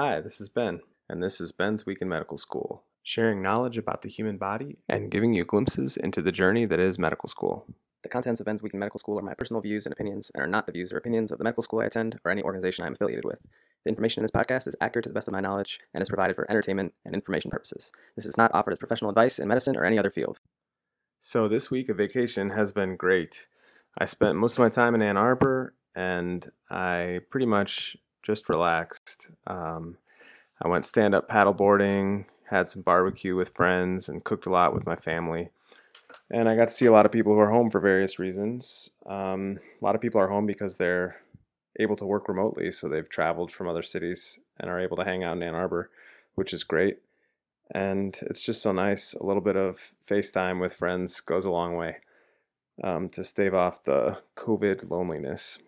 Hi, this is Ben, and this is Ben's Week in Medical School, sharing knowledge about the human body and giving you glimpses into the journey that is medical school. The contents of Ben's Week in Medical School are my personal views and opinions and are not the views or opinions of the medical school I attend or any organization I am affiliated with. The information in this podcast is accurate to the best of my knowledge and is provided for entertainment and information purposes. This is not offered as professional advice in medicine or any other field. So, this week of vacation has been great. I spent most of my time in Ann Arbor and I pretty much just relaxed. Um, I went stand up paddleboarding, had some barbecue with friends, and cooked a lot with my family. And I got to see a lot of people who are home for various reasons. Um, a lot of people are home because they're able to work remotely, so they've traveled from other cities and are able to hang out in Ann Arbor, which is great. And it's just so nice. A little bit of FaceTime with friends goes a long way um, to stave off the COVID loneliness.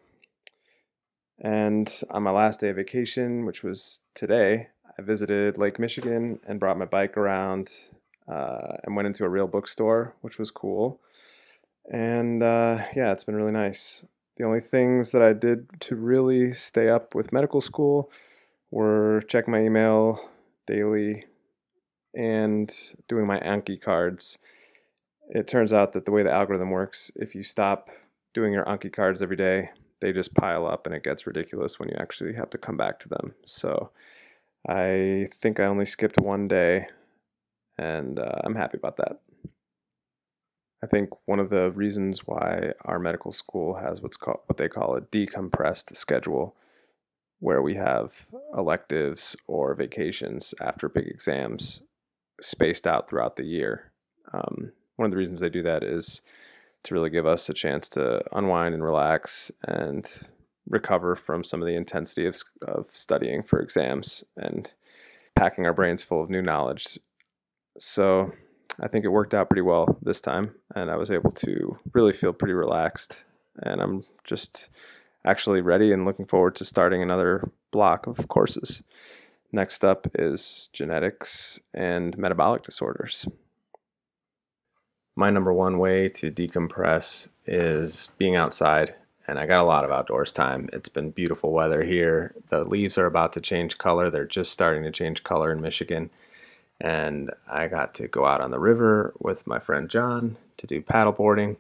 And on my last day of vacation, which was today, I visited Lake Michigan and brought my bike around uh, and went into a real bookstore, which was cool. And uh, yeah, it's been really nice. The only things that I did to really stay up with medical school were check my email daily and doing my Anki cards. It turns out that the way the algorithm works, if you stop doing your Anki cards every day, they just pile up and it gets ridiculous when you actually have to come back to them. So I think I only skipped one day and uh, I'm happy about that. I think one of the reasons why our medical school has what's called what they call a decompressed schedule where we have electives or vacations after big exams spaced out throughout the year. Um, one of the reasons they do that is to really give us a chance to unwind and relax and recover from some of the intensity of, of studying for exams and packing our brains full of new knowledge. So I think it worked out pretty well this time, and I was able to really feel pretty relaxed. And I'm just actually ready and looking forward to starting another block of courses. Next up is genetics and metabolic disorders my number one way to decompress is being outside. And I got a lot of outdoors time. It's been beautiful weather here. The leaves are about to change color. They're just starting to change color in Michigan. And I got to go out on the river with my friend John to do paddle boarding.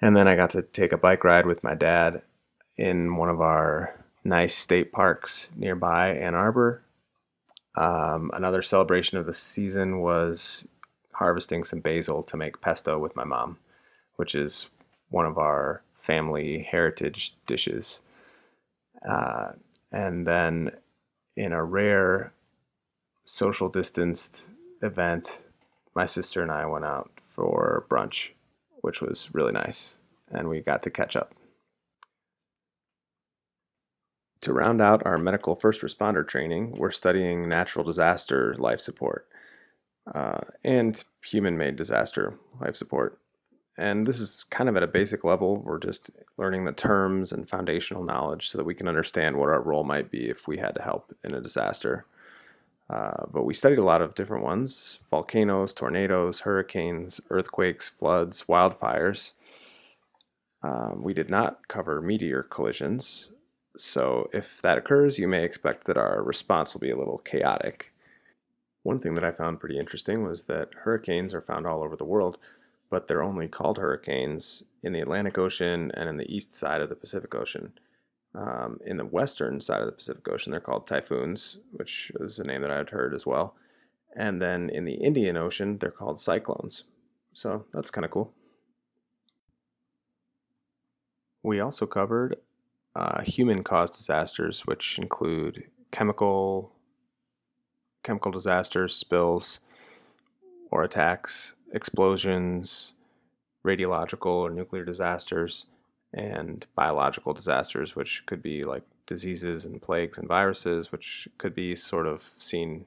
And then I got to take a bike ride with my dad in one of our nice state parks nearby Ann Arbor. Um, another celebration of the season was harvesting some basil to make pesto with my mom, which is one of our family heritage dishes. Uh, and then in a rare social distanced event, my sister and I went out for brunch, which was really nice. And we got to catch up. To round out our medical first responder training, we're studying natural disaster life support uh, and human made disaster life support. And this is kind of at a basic level. We're just learning the terms and foundational knowledge so that we can understand what our role might be if we had to help in a disaster. Uh, but we studied a lot of different ones volcanoes, tornadoes, hurricanes, earthquakes, floods, wildfires. Um, we did not cover meteor collisions. So if that occurs, you may expect that our response will be a little chaotic. One thing that I found pretty interesting was that hurricanes are found all over the world, but they're only called hurricanes in the Atlantic Ocean and in the east side of the Pacific Ocean. Um, in the western side of the Pacific Ocean, they're called typhoons, which is a name that I'd heard as well. And then in the Indian Ocean, they're called cyclones. So that's kind of cool. We also covered uh, human caused disasters, which include chemical, chemical disasters, spills, or attacks, explosions, radiological or nuclear disasters, and biological disasters, which could be like diseases and plagues and viruses, which could be sort of seen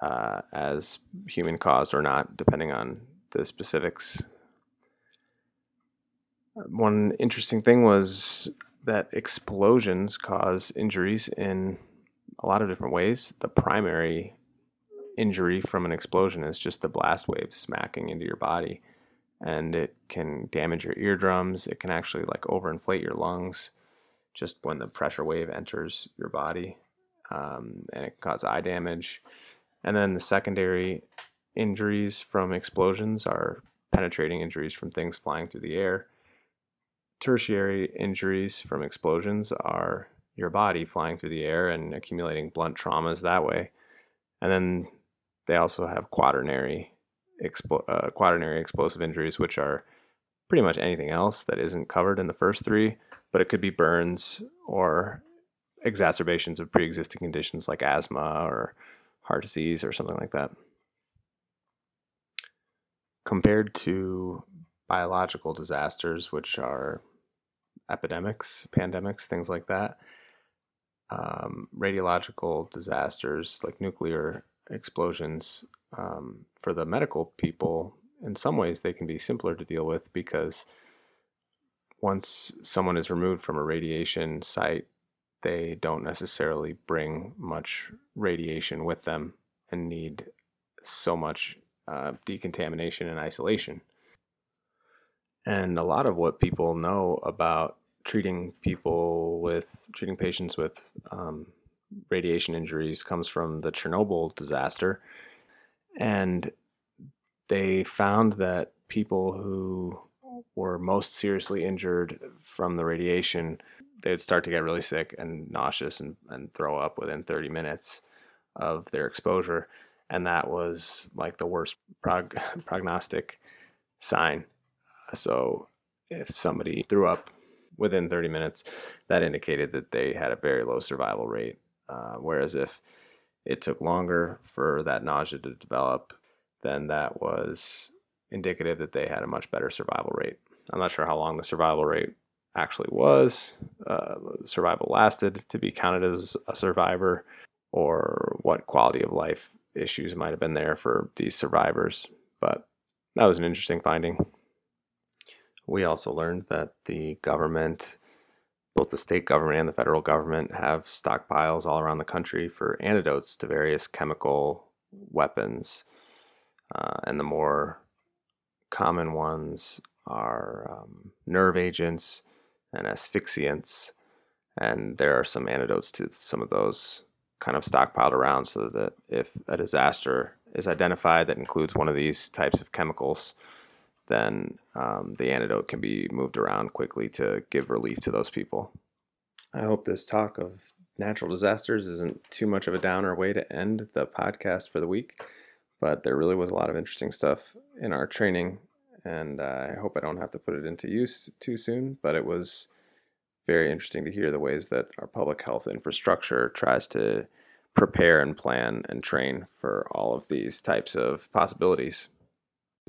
uh, as human caused or not, depending on the specifics. One interesting thing was that explosions cause injuries in a lot of different ways. The primary injury from an explosion is just the blast wave smacking into your body and it can damage your eardrums it can actually like overinflate your lungs just when the pressure wave enters your body um, and it can cause eye damage. And then the secondary injuries from explosions are penetrating injuries from things flying through the air. Tertiary injuries from explosions are your body flying through the air and accumulating blunt traumas that way. And then they also have quaternary, expl- uh, quaternary explosive injuries, which are pretty much anything else that isn't covered in the first three, but it could be burns or exacerbations of pre-existing conditions like asthma or heart disease or something like that. Compared to biological disasters, which are epidemics, pandemics, things like that, um, radiological disasters like nuclear explosions um, for the medical people, in some ways, they can be simpler to deal with because once someone is removed from a radiation site, they don't necessarily bring much radiation with them and need so much uh, decontamination and isolation. And a lot of what people know about treating people with treating patients with um, radiation injuries comes from the Chernobyl disaster. And they found that people who were most seriously injured from the radiation, they'd start to get really sick and nauseous and, and throw up within 30 minutes of their exposure. And that was like the worst prog- prognostic sign. So if somebody threw up within 30 minutes, that indicated that they had a very low survival rate. Uh, whereas if it took longer for that nausea to develop, then that was indicative that they had a much better survival rate. I'm not sure how long the survival rate actually was, uh, survival lasted to be counted as a survivor, or what quality of life issues might have been there for these survivors. But that was an interesting finding. We also learned that the government, both the state government and the federal government, have stockpiles all around the country for antidotes to various chemical weapons. Uh, and the more common ones are um, nerve agents and asphyxiants. And there are some antidotes to some of those kind of stockpiled around so that if a disaster is identified that includes one of these types of chemicals, then um, the antidote can be moved around quickly to give relief to those people. I hope this talk of natural disasters isn't too much of a downer way to end the podcast for the week, but there really was a lot of interesting stuff in our training, and I hope I don't have to put it into use too soon, but it was very interesting to hear the ways that our public health infrastructure tries to prepare and plan and train for all of these types of possibilities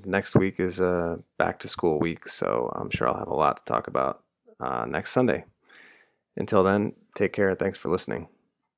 next week is a back to school week, so I'm sure I'll have a lot to talk about uh, next Sunday. Until then, take care. Thanks for listening.